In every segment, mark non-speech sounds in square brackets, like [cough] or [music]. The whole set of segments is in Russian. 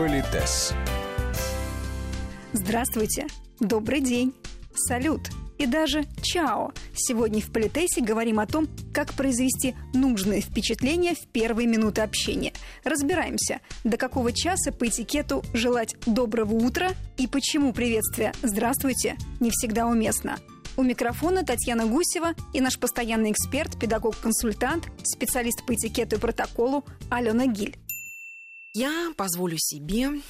Политес. Здравствуйте, добрый день, салют и даже чао. Сегодня в Политесе говорим о том, как произвести нужное впечатление в первые минуты общения. Разбираемся, до какого часа по этикету желать доброго утра и почему приветствие «Здравствуйте» не всегда уместно. У микрофона Татьяна Гусева и наш постоянный эксперт, педагог-консультант, специалист по этикету и протоколу Алена Гиль. Я позволю себе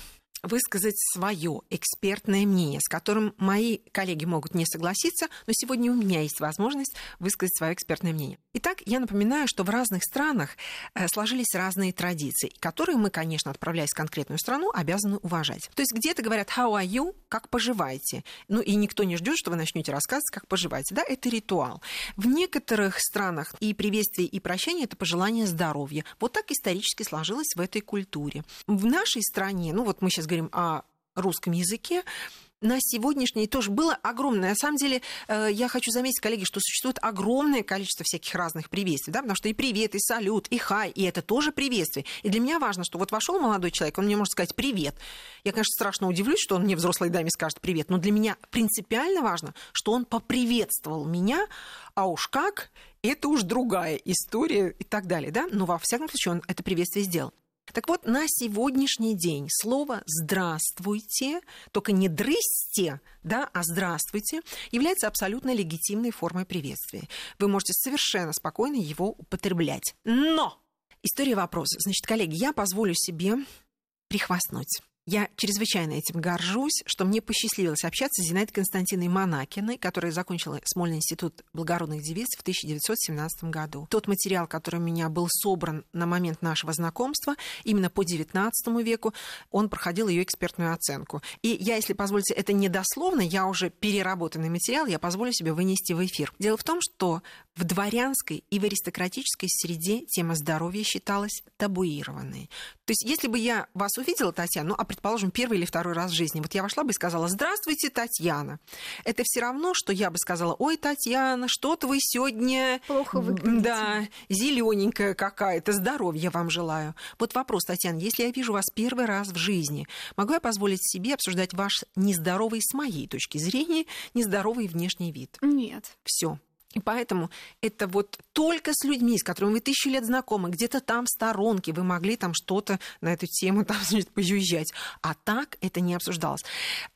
высказать свое экспертное мнение, с которым мои коллеги могут не согласиться, но сегодня у меня есть возможность высказать свое экспертное мнение. Итак, я напоминаю, что в разных странах э, сложились разные традиции, которые мы, конечно, отправляясь в конкретную страну, обязаны уважать. То есть где-то говорят «how are you?», «как поживаете?». Ну и никто не ждет, что вы начнете рассказывать, как поживаете. Да, это ритуал. В некоторых странах и приветствие, и прощание – это пожелание здоровья. Вот так исторически сложилось в этой культуре. В нашей стране, ну вот мы сейчас говорим о русском языке, на сегодняшний тоже было огромное. На самом деле, э, я хочу заметить, коллеги, что существует огромное количество всяких разных приветствий, да, потому что и привет, и салют, и хай, и это тоже приветствие. И для меня важно, что вот вошел молодой человек, он мне может сказать привет. Я, конечно, страшно удивлюсь, что он мне взрослой даме скажет привет, но для меня принципиально важно, что он поприветствовал меня, а уж как, это уж другая история и так далее, да, но во всяком случае он это приветствие сделал. Так вот, на сегодняшний день слово «здравствуйте», только не «дрысте», да, а «здравствуйте», является абсолютно легитимной формой приветствия. Вы можете совершенно спокойно его употреблять. Но! История вопроса. Значит, коллеги, я позволю себе прихвастнуть. Я чрезвычайно этим горжусь, что мне посчастливилось общаться с Зинаидой Константиной Монакиной, которая закончила Смольный институт благородных девиц в 1917 году. Тот материал, который у меня был собран на момент нашего знакомства, именно по XIX веку, он проходил ее экспертную оценку. И я, если позволите, это не дословно, я уже переработанный материал, я позволю себе вынести в эфир. Дело в том, что в дворянской и в аристократической среде тема здоровья считалась табуированной. То есть, если бы я вас увидела, Татьяна, ну, а предположим, первый или второй раз в жизни, вот я вошла бы и сказала, здравствуйте, Татьяна. Это все равно, что я бы сказала, ой, Татьяна, что-то вы сегодня... Плохо выглядите. Да, зелененькая какая-то, здоровья вам желаю. Вот вопрос, Татьяна, если я вижу вас первый раз в жизни, могу я позволить себе обсуждать ваш нездоровый с моей точки зрения, нездоровый внешний вид? Нет. Все. И поэтому это вот только с людьми, с которыми вы тысячу лет знакомы, где-то там в сторонке вы могли там что-то на эту тему там, [laughs] значит, поюзжать. А так это не обсуждалось.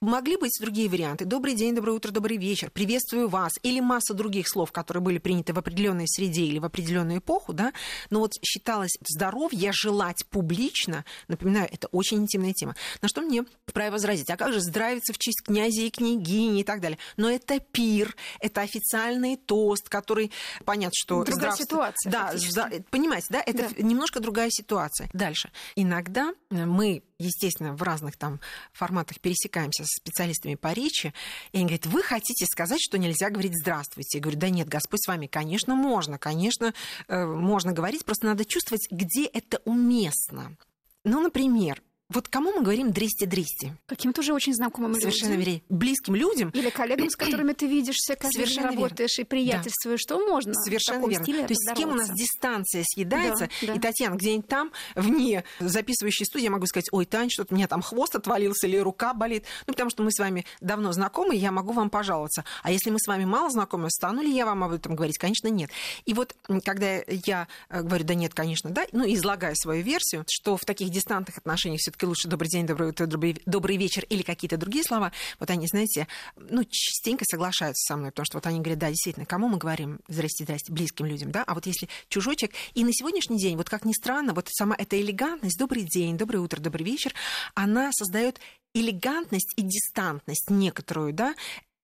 Могли быть другие варианты. Добрый день, доброе утро, добрый вечер, приветствую вас. Или масса других слов, которые были приняты в определенной среде или в определенную эпоху, да. Но вот считалось здоровье желать публично, напоминаю, это очень интимная тема. На что мне вправе возразить, а как же здравиться в честь князя и княгини и так далее. Но это пир, это официальный тост, пост, который понятно, что другая ситуация. Да, да, понимаете, да, это да. немножко другая ситуация. Дальше. Иногда мы естественно, в разных там форматах пересекаемся с специалистами по речи, и они говорят, вы хотите сказать, что нельзя говорить «здравствуйте»? Я говорю, да нет, Господь с вами, конечно, можно, конечно, э, можно говорить, просто надо чувствовать, где это уместно. Ну, например, вот кому мы говорим дрести-дрести? Каким-то уже очень знакомым Совершенно людям. Верно. Близким людям. Или коллегам, с которыми ты видишься, каждый Совершенно день работаешь верно. и приятельствуешь, да. что можно. Совершенно верно. То есть с кем у нас дистанция съедается, да, да. и Татьяна где-нибудь там, вне записывающей студии, я могу сказать, ой, Тань, что-то у меня там хвост отвалился или рука болит. Ну, потому что мы с вами давно знакомы, я могу вам пожаловаться. А если мы с вами мало знакомы, стану ли я вам об этом говорить? Конечно, нет. И вот, когда я э, говорю, да нет, конечно, да, ну, излагаю свою версию, что в таких дистантных отношениях все таки лучше добрый день, доброе утро, добрый, добрый вечер или какие-то другие слова, вот они, знаете, ну, частенько соглашаются со мной, потому что вот они говорят, да, действительно, кому мы говорим здрасте, здрасте, близким людям, да, а вот если чужой человек, и на сегодняшний день, вот как ни странно, вот сама эта элегантность, добрый день, доброе утро, добрый вечер, она создает элегантность и дистантность некоторую, да,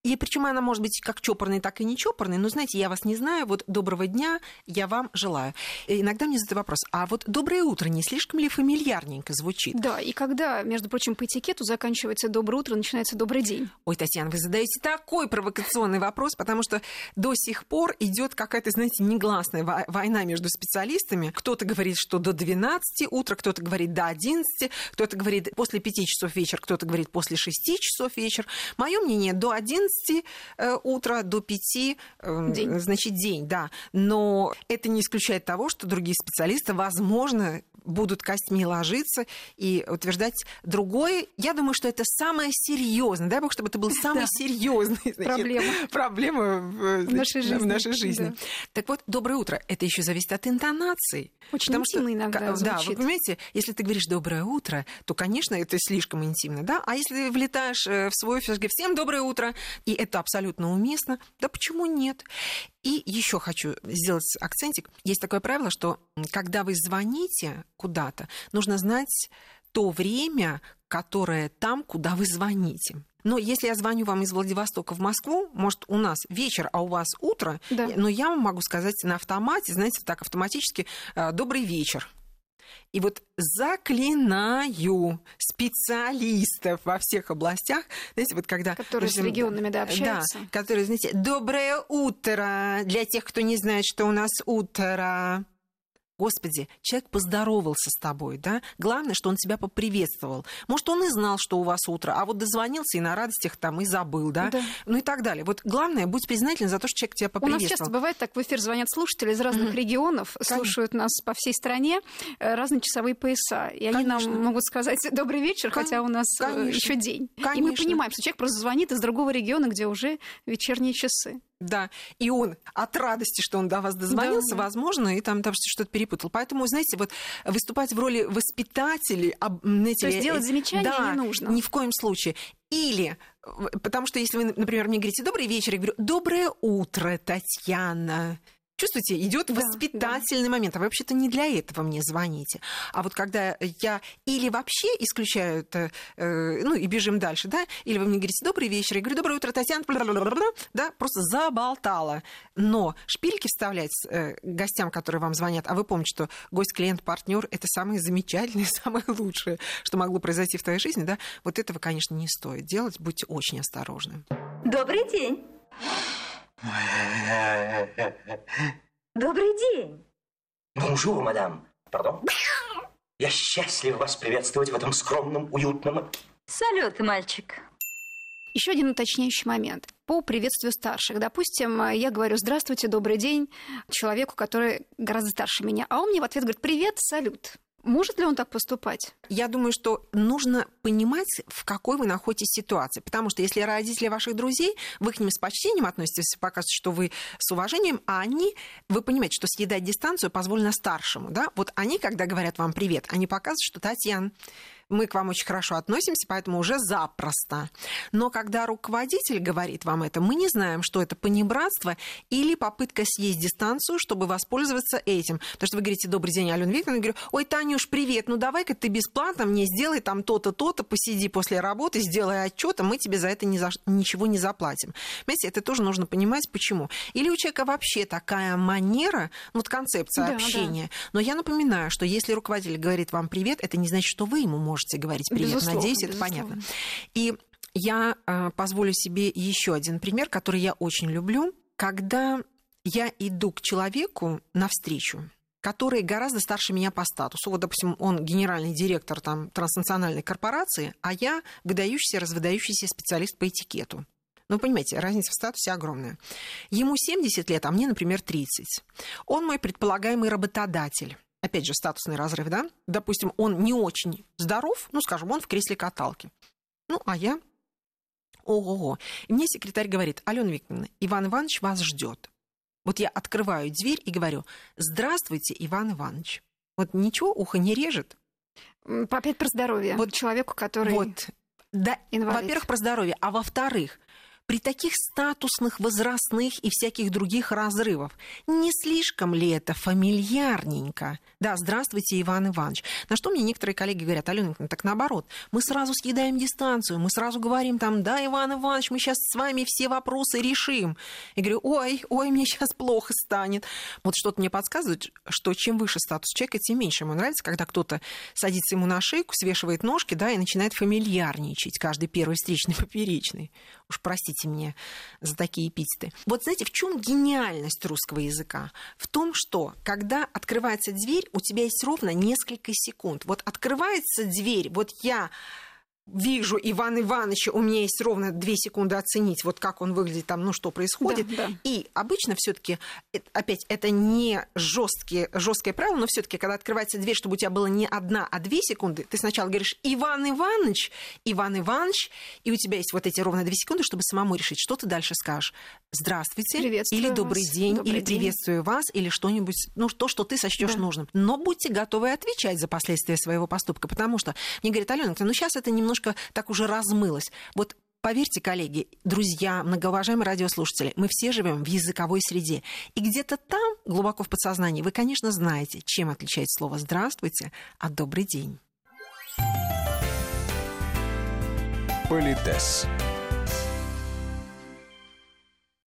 и причем она может быть как чопорной, так и не чопорной. Но, знаете, я вас не знаю, вот доброго дня, я вам желаю. И иногда мне задают вопрос, а вот доброе утро не слишком ли фамильярненько звучит? Да, и когда, между прочим, по этикету заканчивается доброе утро, начинается добрый день. Ой, Татьяна, вы задаете такой провокационный вопрос, потому что до сих пор идет какая-то, знаете, негласная война между специалистами. Кто-то говорит, что до 12 утра, кто-то говорит до 11, кто-то говорит после 5 часов вечера, кто-то говорит после 6 часов вечера. Мое мнение, до 11 11 э, утра до 5, э, день. значит, день, да. Но это не исключает того, что другие специалисты, возможно, будут костьми ложиться и утверждать другое. Я думаю, что это самое серьезное. Дай бог, чтобы это был [laughs] самый Да. серьезный Проблема. [laughs] проблема в, В нашей значит, жизни. в нашей жизни. Да. Так вот, доброе утро. Это еще зависит от интонации. Очень Потому что, интимно иногда ка- Да, вы звучит. понимаете, если ты говоришь доброе утро, то, конечно, это слишком интимно, да? А если влетаешь э, в свой офис, говоришь всем доброе утро, и это абсолютно уместно, да почему нет? И еще хочу сделать акцентик. Есть такое правило, что когда вы звоните куда-то, нужно знать то время, которое там, куда вы звоните. Но если я звоню вам из Владивостока в Москву, может, у нас вечер, а у вас утро, Да. но я вам могу сказать на автомате, знаете, так автоматически, э, добрый вечер. И вот заклинаю специалистов во всех областях, знаете, вот когда... Которые с допустим, регионами, да, общаются. Да, которые, знаете, доброе утро для тех, кто не знает, что у нас утро. Господи, человек поздоровался с тобой, да? Главное, что он тебя поприветствовал. Может, он и знал, что у вас утро, а вот дозвонился и на радостях там и забыл, да? Да. Ну и так далее. Вот главное, будь признателен за то, что человек тебя У нас поприветствовал. часто бывает так, в эфир звонят слушатели из разных Мгм. регионов, Конечно. слушают нас по всей стране, э, разные часовые пояса. И они Конечно. нам могут сказать [laughs] добрый вечер, Кон- хотя у нас конечно. еще день. И мы Конечно. понимаем, что человек просто звонит из другого региона, где уже вечерние часы. Да, и он от радости, что он до вас дозвонился, Да, возможно, и там, там что-то перепутал. Поэтому, знаете, вот выступать в роли воспитателей, об- знаете, То есть делать замечания да, не нужно. Ни в коем случае. Или, э, потому что если вы, например, мне говорите «добрый вечер», я говорю «доброе утро, Татьяна». Чувствуете, идет Да, воспитательный момент. А вы вообще-то не для этого мне звоните. А вот когда я или вообще исключаю это, э, ну и бежим дальше, да, или вы мне говорите добрый вечер, я говорю доброе утро, Татьяна, да, просто заболтала. Но шпильки вставлять э, гостям, которые вам звонят, а вы помните, что гость, клиент, партнер это самое замечательное, [laughs] самое лучшее, что могло произойти в твоей жизни, да, вот этого, конечно, не стоит делать, будьте очень осторожны. Добрый день. Добрый день. Bonjour, madame. Pardon? Я счастлив вас приветствовать в этом скромном, уютном... Салют, мальчик. Еще один уточняющий момент по приветствию старших. Допустим, я говорю «Здравствуйте, добрый день» человеку, который гораздо старше меня, а он мне в ответ говорит «Привет, салют». Может ли он так поступать? Я думаю, что нужно понимать, в какой вы находитесь ситуации. Потому что если родители ваших друзей, вы к ним с почтением относитесь, показываете, что вы с уважением, а они, вы понимаете, что съедать дистанцию позволено старшему. Да? Вот они, когда говорят вам привет, они показывают, что Татьяна, мы к вам очень хорошо относимся, поэтому уже запросто. Но когда руководитель говорит вам это, мы не знаем, что это понебратство или попытка съесть дистанцию, чтобы воспользоваться этим. Потому что вы говорите, добрый день, Алена Викторовна, я говорю, ой, Танюш, привет, ну давай-ка ты бесплатно мне сделай там то-то, то-то, посиди после работы, сделай отчет, а мы тебе за это ни за, ничего не заплатим. Понимаете, это тоже нужно понимать, почему. Или у человека вообще такая манера, ну, вот концепция Да, общения. Но я напоминаю, что если руководитель говорит вам привет, это не значит, что вы ему можете говорить привет. Безусловно, Надеюсь, это безусловно. понятно. И я э, позволю себе еще один пример, который я очень люблю. Когда я иду к человеку навстречу, который гораздо старше меня по статусу. Вот, допустим, он генеральный директор там, транснациональной корпорации, а я выдающийся, развыдающийся специалист по этикету. Ну, понимаете, разница в статусе огромная. Ему 70 лет, а мне, например, 30. Он мой предполагаемый работодатель. Опять же, статусный разрыв, да? Допустим, он не очень здоров, ну, скажем, он в кресле каталки. Ну, а я Ого-го. И мне секретарь говорит, Алена Викторовна, Иван Иванович вас ждет. Вот я открываю дверь и говорю, здравствуйте, Иван Иванович. Вот ничего, ухо не режет. Опять про здоровье. Вот- человеку, который... Вот. Да, Инвалид. во-первых, про здоровье, а во-вторых, при таких статусных, возрастных и всяких других разрывов, не слишком ли это фамильярненько? Да, здравствуйте, Иван Иванович. На что мне некоторые коллеги говорят, Алена так наоборот, мы сразу съедаем дистанцию, мы сразу говорим там, да, Иван Иванович, мы сейчас с вами все вопросы решим. И говорю, ой, ой, мне сейчас плохо станет. Вот что-то мне подсказывает, что чем выше статус человека, тем меньше ему нравится, когда кто-то садится ему на шейку, свешивает ножки, да, и начинает фамильярничать, каждый первый встречный поперечный. Уж простите мне за такие эпитеты. Вот знаете, в чем гениальность русского языка? В том, что когда открывается дверь, у тебя есть ровно несколько секунд. Вот открывается дверь, вот я вижу Ивана Ивановича, у меня есть ровно две секунды оценить, вот как он выглядит там, ну что происходит. Да, да. И обычно все-таки, опять, это не жесткие, жесткое правило, но все-таки, когда открывается дверь, чтобы у тебя было не одна, а две секунды, ты сначала говоришь Иван Иванович, Иван Иванович, и у тебя есть вот эти ровно две секунды, чтобы самому решить, что ты дальше скажешь. Здравствуйте, Приветствую или добрый вас. день, Добрый или день. приветствую вас, или что-нибудь, ну, то, что ты сочтешь Да. нужным. Но будьте готовы отвечать за последствия своего поступка, потому что мне говорит, Алена, ну сейчас это немножко так уже размылось. Вот Поверьте, коллеги, друзья, многоуважаемые радиослушатели, мы все живем в языковой среде. И где-то там, глубоко в подсознании, вы, конечно, знаете, чем отличается слово «здравствуйте» от «добрый день». Политес.